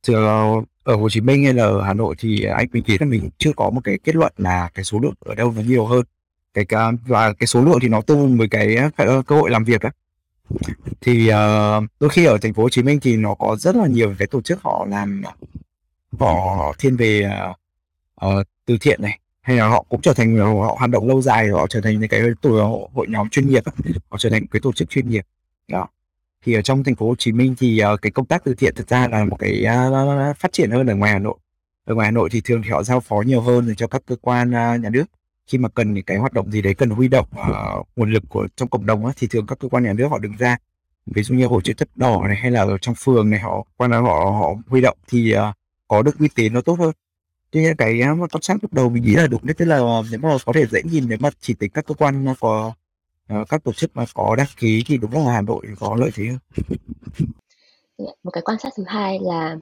Speaker 2: từ ờ, ở Hồ Chí Minh hay là ở Hà Nội thì anh mình nghĩ là mình chưa có một cái kết luận là cái số lượng ở đâu nó nhiều hơn. Cái và cái số lượng thì nó tương với cái cơ hội làm việc đó thì uh, đôi khi ở thành phố Hồ Chí Minh thì nó có rất là nhiều cái tổ chức họ làm họ thiên về uh, uh, từ thiện này hay là họ cũng trở thành họ hoạt động lâu dài họ trở thành những cái tổ hội nhóm chuyên nghiệp họ trở thành cái tổ chức chuyên nghiệp. Đó. Thì ở trong thành phố Hồ Chí Minh thì uh, cái công tác từ thiện thực ra là một cái uh, phát triển hơn ở ngoài Hà Nội. Ở ngoài Hà Nội thì thường thì họ giao phó nhiều hơn cho các cơ quan uh, nhà nước. Khi mà cần những cái hoạt động gì đấy cần huy động uh, nguồn lực của trong cộng đồng á, thì thường các cơ quan nhà nước họ đứng ra. Ví dụ như hội chữ thập đỏ này hay là ở trong phường này họ quan họ họ huy động thì uh, có được uy tín nó tốt hơn. Tuy nhiên cái uh, sát lúc đầu mình nghĩ là đúng đấy tức là ờ, nếu mà có thể dễ nhìn nếu mà chỉ tính các cơ quan có ờ, các tổ chức mà có đăng ký thì đúng là Hà Nội có lợi thế hơn.
Speaker 1: Dạ, một cái quan sát thứ hai là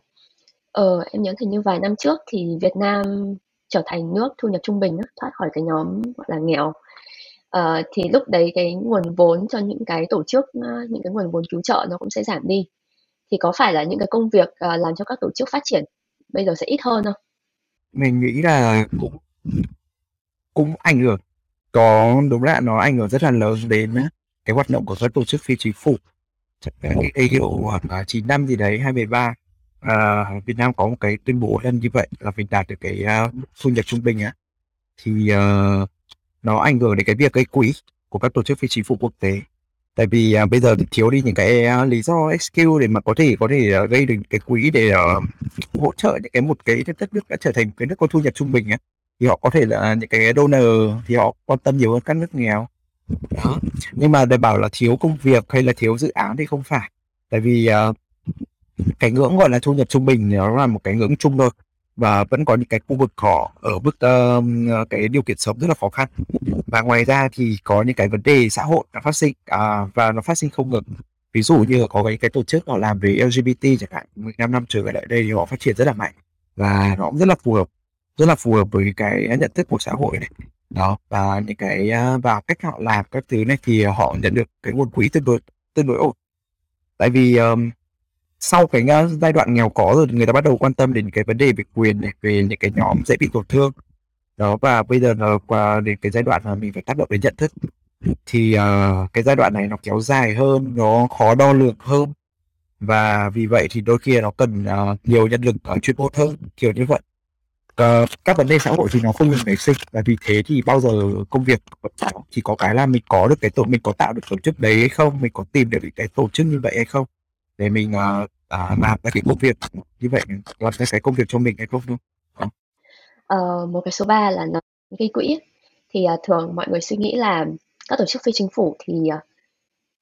Speaker 1: ờ em nhớ thì như vài năm trước thì Việt Nam trở thành nước thu nhập trung bình thoát khỏi cái nhóm gọi là nghèo ờ, thì lúc đấy cái nguồn vốn cho những cái tổ chức ờ, những cái nguồn vốn cứu trợ nó cũng sẽ giảm đi thì có phải là những cái công việc làm cho các tổ chức phát triển bây giờ sẽ ít hơn không?
Speaker 2: Mình nghĩ là cũng cũng ảnh hưởng. Có đúng là nó ảnh hưởng rất là lớn đến cái hoạt động của các tổ chức phi chính phủ. Cái hiệu khoảng chín năm gì đấy 2013 à, Việt Nam có một cái tuyên bố lần như vậy là mình đạt được cái uh, thu nhập trung bình á. Thì uh, nó ảnh hưởng đến cái việc gây quỹ của các tổ chức phi chính phủ quốc tế tại vì uh, bây giờ thiếu đi những cái uh, lý do skill để mà có thể có thể uh, gây được cái quỹ để uh, hỗ trợ những cái một cái đất nước đã trở thành cái nước có thu nhập trung bình á thì họ có thể là những cái donor thì họ quan tâm nhiều hơn các nước nghèo. Đó. Nhưng mà để bảo là thiếu công việc hay là thiếu dự án thì không phải. Tại vì uh, cái ngưỡng gọi là thu nhập trung bình nó là một cái ngưỡng chung thôi và vẫn có những cái khu vực họ ở mức uh, cái điều kiện sống rất là khó khăn. Và ngoài ra thì có những cái vấn đề xã hội nó phát sinh à, và nó phát sinh không ngừng. Ví dụ như có cái cái tổ chức họ làm về LGBT chẳng hạn 15 năm trở lại đây thì họ phát triển rất là mạnh. Và nó cũng rất là phù hợp rất là phù hợp với cái nhận thức của xã hội này. Đó và những cái à, và cách họ làm các thứ này thì họ nhận được cái nguồn quỹ tương đối tương đối ổn. Tại vì um, sau cái ờ, giai đoạn nghèo có rồi người ta bắt đầu quan tâm đến cái vấn đề về quyền này về những cái nhóm dễ bị tổn thương. Đó và bây giờ là qua đến cái giai đoạn mà mình phải tác động đến nhận thức. Thì uh, cái giai đoạn này nó kéo dài hơn nó khó đo lường hơn. Và vì vậy thì đôi khi nó cần uh, nhiều nhân lực uh, chuyên môn hơn kiểu như vậy. Uh, các vấn đề xã hội thì nó không ngừng nảy sinh. Và vì thế thì bao giờ công việc chỉ có cái là mình có được cái tổ mình có tạo được tổ chức đấy hay không? Mình có tìm được cái tổ chức như vậy hay không? Để mình uh, à, làm cái công việc. Như vậy làm cái, cái công việc cho mình hay không đúng không?
Speaker 1: Ờ, một cái số 3 là nó gây quỹ thì uh, thường mọi người suy nghĩ là các tổ chức phi chính phủ thì uh,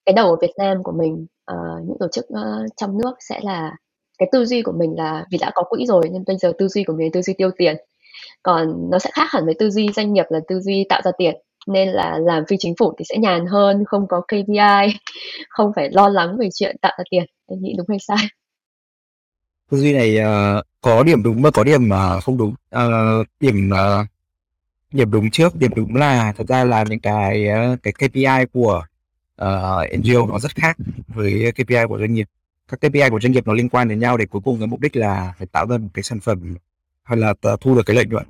Speaker 1: cái đầu ở Việt Nam của mình uh, những tổ chức uh, trong nước sẽ là cái tư duy của mình là vì đã có quỹ rồi nên bây giờ tư duy của mình là tư duy tiêu tiền. Còn nó sẽ khác hẳn với tư duy doanh nghiệp là tư duy tạo ra tiền nên là làm phi chính phủ thì sẽ nhàn hơn, không có KPI, không phải lo lắng về chuyện tạo ra tiền. anh nghĩ đúng hay sai?
Speaker 2: Tư duy này uh, có điểm đúng và có điểm uh, không đúng. Uh, điểm uh, điểm đúng trước, điểm đúng là thật ra là những cái cái KPI của uh, NGO nó rất khác với KPI của doanh nghiệp. Các KPI của doanh nghiệp nó liên quan đến nhau để cuối cùng cái mục đích là phải tạo ra một cái sản phẩm hay là thu được cái lợi nhuận.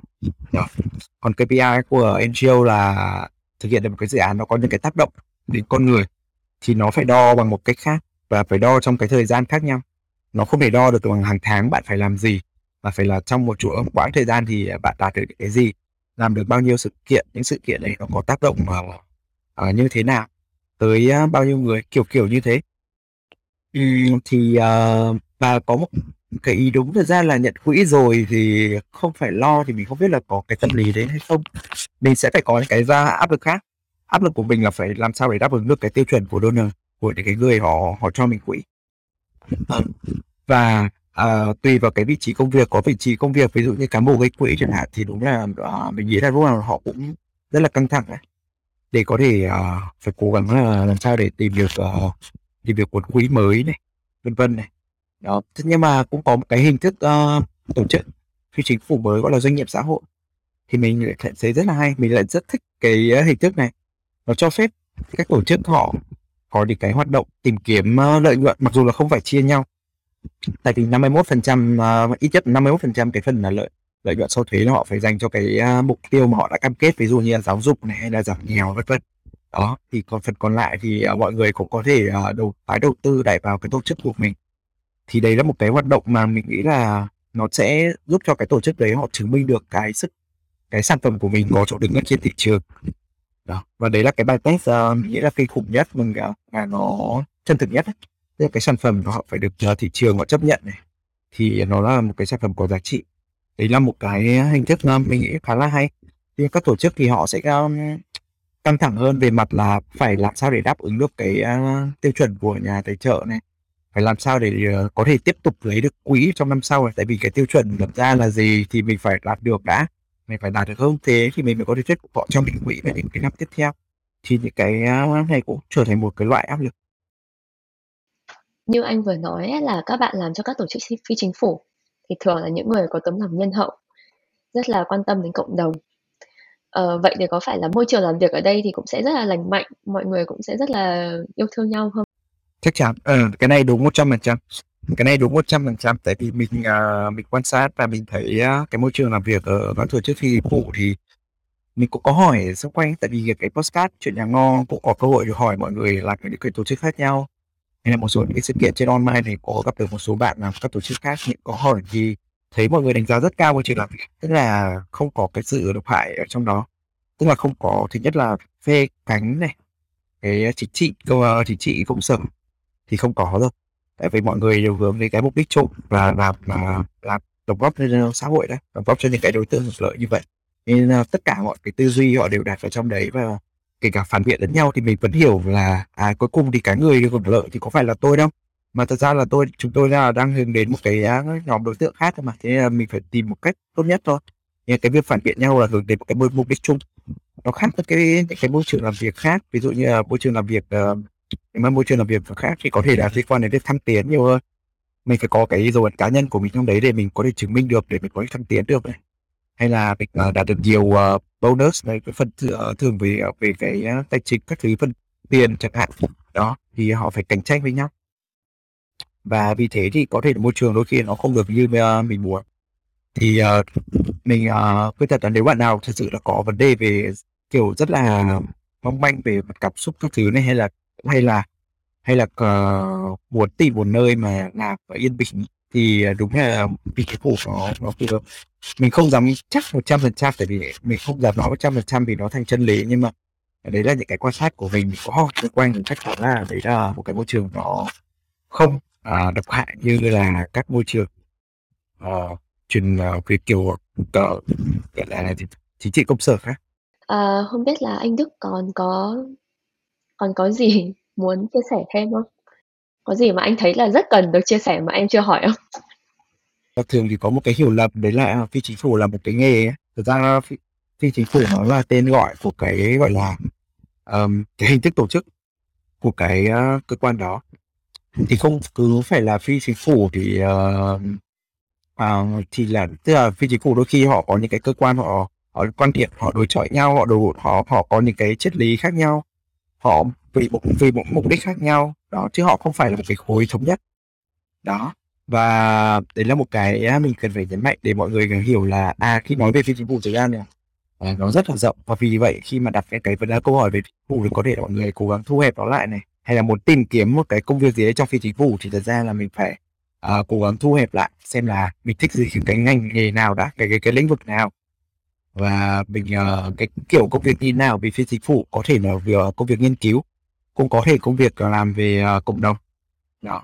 Speaker 2: Đó. Còn KPI của NGO là thực hiện được một cái dự án nó có những cái tác động đến con người thì nó phải đo bằng một cách khác và phải đo trong cái thời gian khác nhau nó không thể đo được bằng hàng tháng bạn phải làm gì mà phải là trong một chuỗi quãng thời gian thì bạn đạt được cái gì làm được bao nhiêu sự kiện những sự kiện đấy nó có tác động vào uh, như thế nào tới uh, bao nhiêu người kiểu kiểu như thế uhm, thì uh, và có một cái ý đúng thật ra là nhận quỹ rồi thì không phải lo thì mình không biết là có cái tâm lý đấy hay không. Mình sẽ phải có những cái ra áp lực khác. Áp lực của mình là phải làm sao để đáp ứng được cái tiêu chuẩn của donor của những cái người họ họ cho mình quỹ. Vâng. Và uh, tùy vào cái vị trí công việc có vị trí công việc ví dụ như cán bộ gây quỹ chẳng hạn thì đúng là uh, mình nghĩ là lúc nào họ cũng rất là căng thẳng đấy để có thể uh, phải cố gắng là làm sao để tìm được uh, tìm được nguồn quỹ mới này vân vân này đó. Thế nhưng mà cũng có một cái hình thức uh, tổ chức phi chính phủ mới gọi là doanh nghiệp xã hội. Thì mình lại thấy rất là hay mình lại rất thích cái ờ, hình thức này. Nó cho phép các tổ chức họ có những cái hoạt động tìm kiếm uh, lợi nhuận mặc dù là không phải chia nhau. Tại vì 51 phần trăm ít nhất 51 phần trăm cái phần là lợi lợi nhuận sau thuế họ phải dành cho cái uh, mục tiêu mà họ đã cam kết ví dụ như là giáo dục này hay là giảm nghèo vân vân. Đó thì còn phần còn lại thì uh, mọi người cũng có thể uh, đầu tái đầu tư đẩy vào cái tổ chức của mình thì đấy là một cái hoạt động mà mình nghĩ là nó sẽ giúp cho cái tổ chức đấy họ chứng minh được cái sức cái sản phẩm của mình có chỗ đứng ở trên thị trường. Đó. và đấy là cái bài test uh, mình nghĩ là kinh khủng nhất mình cả là nó chân thực nhất Tức là cái sản phẩm của họ phải được uh, thị trường họ chấp nhận này thì nó là một cái sản phẩm có giá trị. Đấy là một cái hình thức uh, mình nghĩ khá là hay. Nhưng các tổ chức thì họ sẽ um, căng thẳng hơn về mặt là phải làm sao để đáp ứng được cái uh, tiêu chuẩn của nhà tài trợ này phải làm sao để ờ, có thể tiếp tục lấy được quỹ trong năm sau này tại vì cái tiêu chuẩn đặt ra là gì thì mình phải đạt được đã. Mình phải đạt được không? Thế thì mình mới có thể thuyết phục họ cho mình quỹ về những cái năm tiếp theo. Thì những cái ờ, này cũng trở thành một cái loại áp lực.
Speaker 1: Như anh vừa nói là các bạn làm cho các tổ chức phi chính phủ thì thường là những người có tấm lòng nhân hậu rất là quan tâm đến cộng đồng. Ờ, vậy thì có phải là môi trường làm việc ở đây thì cũng sẽ rất là lành mạnh mọi người cũng sẽ rất là yêu thương nhau không?
Speaker 2: Chắc chắn. Ờ, cái này đúng một trăm phần trăm. Cái này đúng một trăm phần trăm. Tại vì mình uh, mình quan sát và mình thấy uh, cái môi trường làm việc ở các tổ chức phi vụ thì mình cũng có hỏi xung quanh. Tại vì cái postcard chuyện nhà ngon cũng có cơ hội được hỏi mọi người là những cái tổ chức khác nhau. Hay là một số những cái sự kiện trên online thì có gặp được một số bạn làm các tổ chức khác những có hỏi thì thấy mọi người đánh giá rất cao môi trường làm việc. Tức là không có cái sự độc hại ở trong đó. Tức là không có thứ nhất là phê cánh này cái chính trị cơ ờ, chính trị cộng sở thì không có đâu. Tại vì mọi người đều hướng đến cái mục đích chung và làm là làm đóng góp cho xã hội đấy đóng góp cho những cái đối tượng hưởng lợi như vậy. Nên uh, tất cả mọi cái tư duy họ đều đặt vào trong đấy và kể cả phản biện lẫn nhau thì mình vẫn hiểu là à cuối cùng thì cái người hưởng lợi thì có phải là tôi đâu. Mà thật ra là tôi chúng tôi là đang hướng đến một cái à, nhóm đối tượng khác thôi mà. Thế nên là mình phải tìm một cách tốt nhất thôi. Nhưng cái việc phản biện nhau là hướng đến một cái mục đích chung. Nó khác với cái những cái môi trường làm việc khác. Ví dụ như là môi trường làm việc uh, nhưng mà môi trường làm việc khác thì có thể là liên quan đến việc thăng tiến nhiều hơn. Mình phải có cái dấu ấn cá nhân của mình trong đấy để mình có thể chứng minh được để mình có thể thăng tiến được này. Hay là mình uh, đạt được nhiều uh, bonus này cái phần uh, thường về về cái uh, tài chính các thứ phần tiền chẳng hạn. Đó thì họ phải cạnh tranh với nhau. Và vì thế thì có thể môi trường đôi khi nó không được như uh, mình muốn. Thì uh, mình uh, quyết thật là nếu bạn nào thật sự là có vấn đề về kiểu rất là mong manh về mặt cảm xúc các thứ này hay là hay là hay là uh, muốn tìm một nơi mà làm và yên bình thì ờ, đúng là vì cái phủ nó nó phù hợp mình không dám chắc một trăm phần trăm tại vì mình không dám nói một trăm phần trăm vì nó thành chân lý nhưng mà đấy là những cái quan sát của mình có xung quanh mình chắc chắn là đấy là một cái môi trường nó không à, độc hại như là các môi trường uh, truyền uh, về kiểu uh, gọi là chính trị công sở khác.
Speaker 1: À, không biết là anh Đức còn có còn có gì muốn chia sẻ thêm không? Có gì mà anh thấy là rất cần được chia sẻ mà em chưa hỏi không?
Speaker 2: Ờ, thường thì có một cái hiểu lầm đấy là phi chính phủ là một cái nghề ấy. Thực ra phi, phi chính phủ nó là tên gọi của cái gọi là um, cái hình thức tổ chức của cái uh, cơ quan đó thì không cứ phải là phi chính phủ thì uh, uh, thì là tức là phi chính phủ đôi khi họ có những cái cơ quan họ họ quan điểm họ đối chọi nhau họ đồ họ họ có những cái triết lý khác nhau họ vì một vì một mục đích khác nhau. Đó chứ họ không phải là một cái khối thống nhất. Đó và đấy là một cái mình cần phải nhấn mạnh để mọi người hiểu là à khi nói về phi chính phủ thực ra này à, nó rất là rộng. Và vì vậy khi mà đặt cái cái vấn đề câu hỏi về phi chính phủ thì có thể là mọi người cố gắng thu hẹp nó lại này hay là muốn tìm kiếm một cái công việc gì đấy trong phi chính phủ thì thật ra là mình phải à, cố gắng thu hẹp lại xem là mình thích gì cái ngành nghề nào đã cái cái, cái lĩnh vực nào và mình uh, cái kiểu công việc như nào vì phía chính phủ có thể là việc ờ, công việc nghiên cứu cũng có thể công việc ờ, làm về uh, cộng đồng. Đó.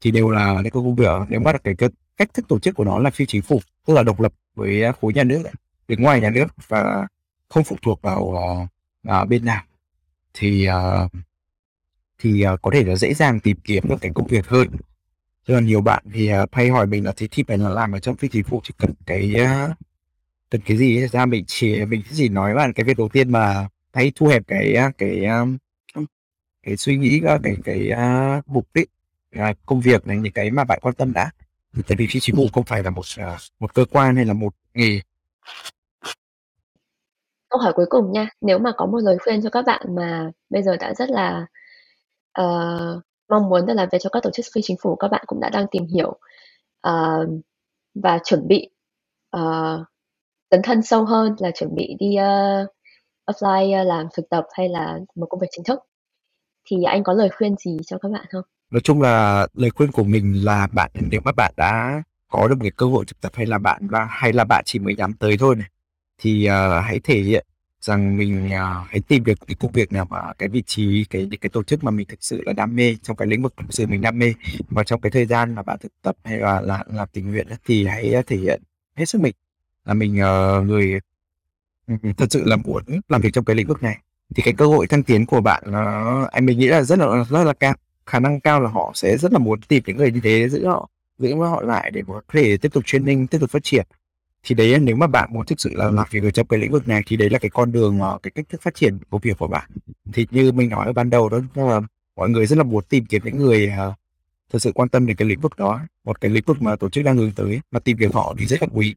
Speaker 2: Thì đều là cái công việc nếu mà cái, cái cách thức tổ chức của nó là phi chính phủ tức là độc lập với khối nhà nước bên ngoài nhà nước và không phụ thuộc vào uh, bên nào. Thì uh, thì uh, có thể là dễ dàng tìm kiếm được cái công việc hơn. Cho là nhiều bạn thì uh, hay hỏi mình là thế thì phải là làm ở trong phi chính phủ chỉ cần cái uh, từng cái gì ra mình chỉ mình chỉ nói là cái việc đầu tiên mà hãy thu hẹp cái cái cái, cái suy nghĩ cái cái, cái uh, mục đích uh, công việc này những cái mà bạn quan tâm đã tại vì phi chính phủ không phải là một uh, một cơ quan hay là một nghề.
Speaker 1: Câu hỏi cuối cùng nha nếu mà có một lời khuyên cho các bạn mà bây giờ đã rất là uh, mong muốn được làm việc cho các tổ chức phi chính phủ các bạn cũng đã đang tìm hiểu uh, và chuẩn bị uh, dấn thân sâu hơn là chuẩn bị đi uh, apply uh, làm thực tập hay là một công việc chính thức. Thì anh có lời khuyên gì cho các bạn không?
Speaker 2: Nói chung là lời khuyên của mình là bạn nếu mà bạn đã có được một cái cơ hội thực tập hay là bạn hay là bạn chỉ mới nhắm tới thôi này thì uh, hãy thể hiện rằng mình uh, hãy tìm được cái công việc nào mà cái vị trí cái cái tổ chức mà mình thực sự là đam mê trong cái lĩnh vực thực sự mình đam mê. Và trong cái thời gian mà bạn thực tập hay là làm, làm tình nguyện thì hãy thể hiện hết sức mình là mình ờ, uh, người ừ, ừ, thật sự là muốn làm việc trong cái lĩnh vực này. Thì cái cơ hội thăng tiến của bạn nó anh mình nghĩ là rất là rất là cao khả năng cao là họ sẽ rất là muốn tìm những người như thế giữ họ giữ họ lại để có thể tiếp tục training tiếp tục phát triển. Thì đấy nếu mà bạn muốn thực sự là làm việc ở trong cái lĩnh vực này thì đấy là cái con đường mà cái cách thức phát triển của việc của bạn. Thì như mình nói ở ban đầu đó là mọi người rất là muốn tìm kiếm những người uh, thật sự quan tâm đến cái lĩnh vực đó một cái lĩnh vực mà tổ chức đang hướng tới mà tìm kiếm họ thì rất là quý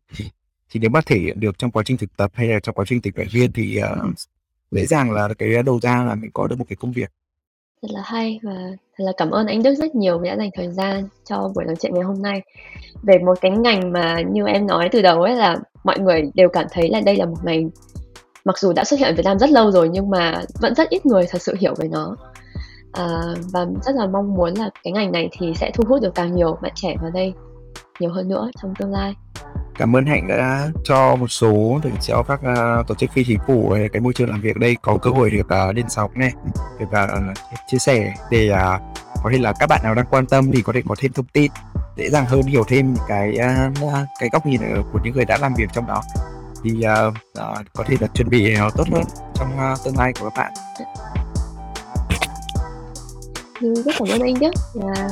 Speaker 2: thì nếu mà thể hiện được trong quá trình thực tập hay là trong quá trình tình nguyện viên thì uh, dễ dàng là cái đầu ra là mình có được một cái công việc.
Speaker 1: Thật là hay và thật là cảm ơn anh Đức rất nhiều vì đã dành thời gian cho buổi nói chuyện ngày hôm nay. Về một cái ngành mà như em nói từ đầu ấy là mọi người đều cảm thấy là đây là một ngành mặc dù đã xuất hiện ở Việt Nam rất lâu rồi nhưng mà vẫn rất ít người thật sự hiểu về nó. À, và rất là mong muốn là cái ngành này thì sẽ thu hút được càng nhiều bạn trẻ vào đây nhiều hơn nữa trong tương lai
Speaker 2: cảm ơn hạnh đã cho một số để cho các uh, tổ chức phi chính phủ hay cái môi trường làm việc đây. Có cơ hội được uh, lên sóng này được uh, chia sẻ để uh, có thể là các bạn nào đang quan tâm thì có thể có thêm thông tin dễ dàng hơn hiểu thêm cái uh, cái góc nhìn của những người đã làm việc trong đó. Thì uh, uh, có thể là chuẩn bị nó tốt hơn trong uh, tương lai của các bạn.
Speaker 1: Ừ, rất cảm ơn anh Đức và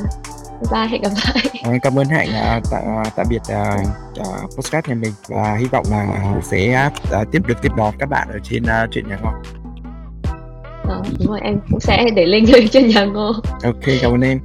Speaker 1: bye hẹn gặp lại.
Speaker 2: Cảm ơn hạnh à, tạ, tạm biệt uh, podcast nhà mình và hy vọng là sẽ uh, tiếp được tiếp đón các bạn ở trên uh, chuyện nhà ngon
Speaker 1: ờ, đúng rồi em cũng sẽ để link lên trên nhà ngô.
Speaker 2: Ok cảm ơn em